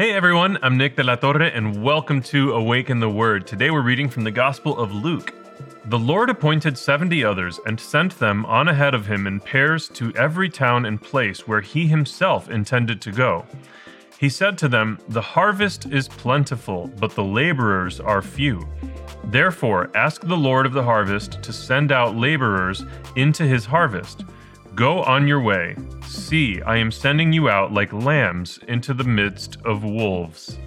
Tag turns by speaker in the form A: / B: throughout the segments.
A: Hey everyone, I'm Nick de la Torre, and welcome to Awaken the Word. Today we're reading from the Gospel of Luke. The Lord appointed 70 others and sent them on ahead of him in pairs to every town and place where he himself intended to go. He said to them, The harvest is plentiful, but the laborers are few. Therefore, ask the Lord of the harvest to send out laborers into his harvest. Go on your way. See, I am sending you out like lambs into the midst of wolves.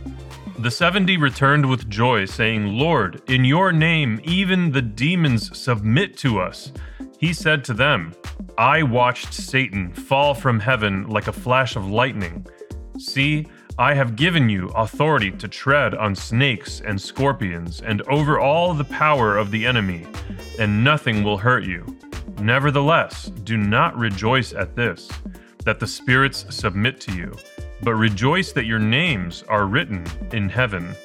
A: The seventy returned with joy, saying, Lord, in your name even the demons submit to us. He said to them, I watched Satan fall from heaven like a flash of lightning. See, I have given you authority to tread on snakes and scorpions and over all the power of the enemy, and nothing will hurt you. Nevertheless, do not rejoice at this, that the spirits submit to you, but rejoice that your names are written in heaven.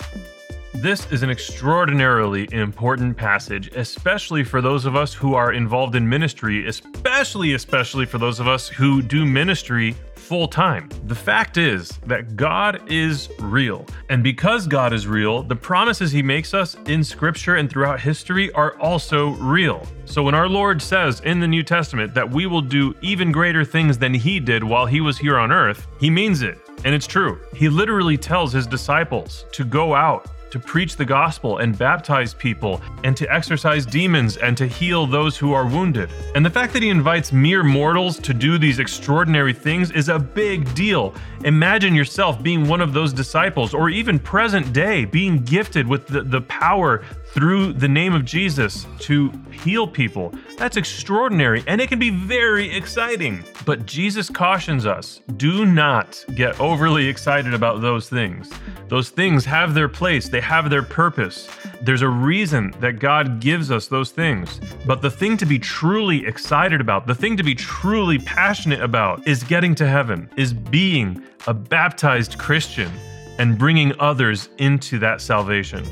A: This is an extraordinarily important passage, especially for those of us who are involved in ministry, especially, especially for those of us who do ministry full time. The fact is that God is real. And because God is real, the promises he makes us in scripture and throughout history are also real. So when our Lord says in the New Testament that we will do even greater things than he did while he was here on earth, he means it. And it's true. He literally tells his disciples to go out to preach the gospel and baptize people, and to exorcise demons and to heal those who are wounded. And the fact that he invites mere mortals to do these extraordinary things is a big deal. Imagine yourself being one of those disciples, or even present day, being gifted with the, the power through the name of Jesus to heal people. That's extraordinary and it can be very exciting. But Jesus cautions us do not get overly excited about those things. Those things have their place, they have their purpose. There's a reason that God gives us those things. But the thing to be truly excited about, the thing to be truly passionate about, is getting to heaven, is being a baptized Christian and bringing others into that salvation.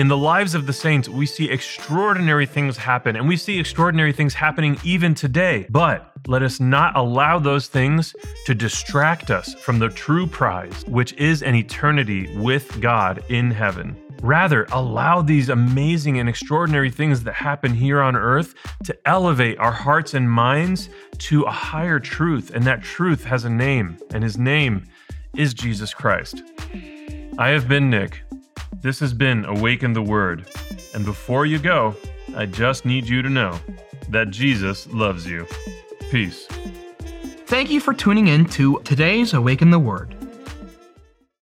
A: In the lives of the saints, we see extraordinary things happen, and we see extraordinary things happening even today. But let us not allow those things to distract us from the true prize, which is an eternity with God in heaven. Rather, allow these amazing and extraordinary things that happen here on earth to elevate our hearts and minds to a higher truth. And that truth has a name, and his name is Jesus Christ. I have been Nick. This has been Awaken the Word. And before you go, I just need you to know that Jesus loves you. Peace.
B: Thank you for tuning in to today's Awaken the Word.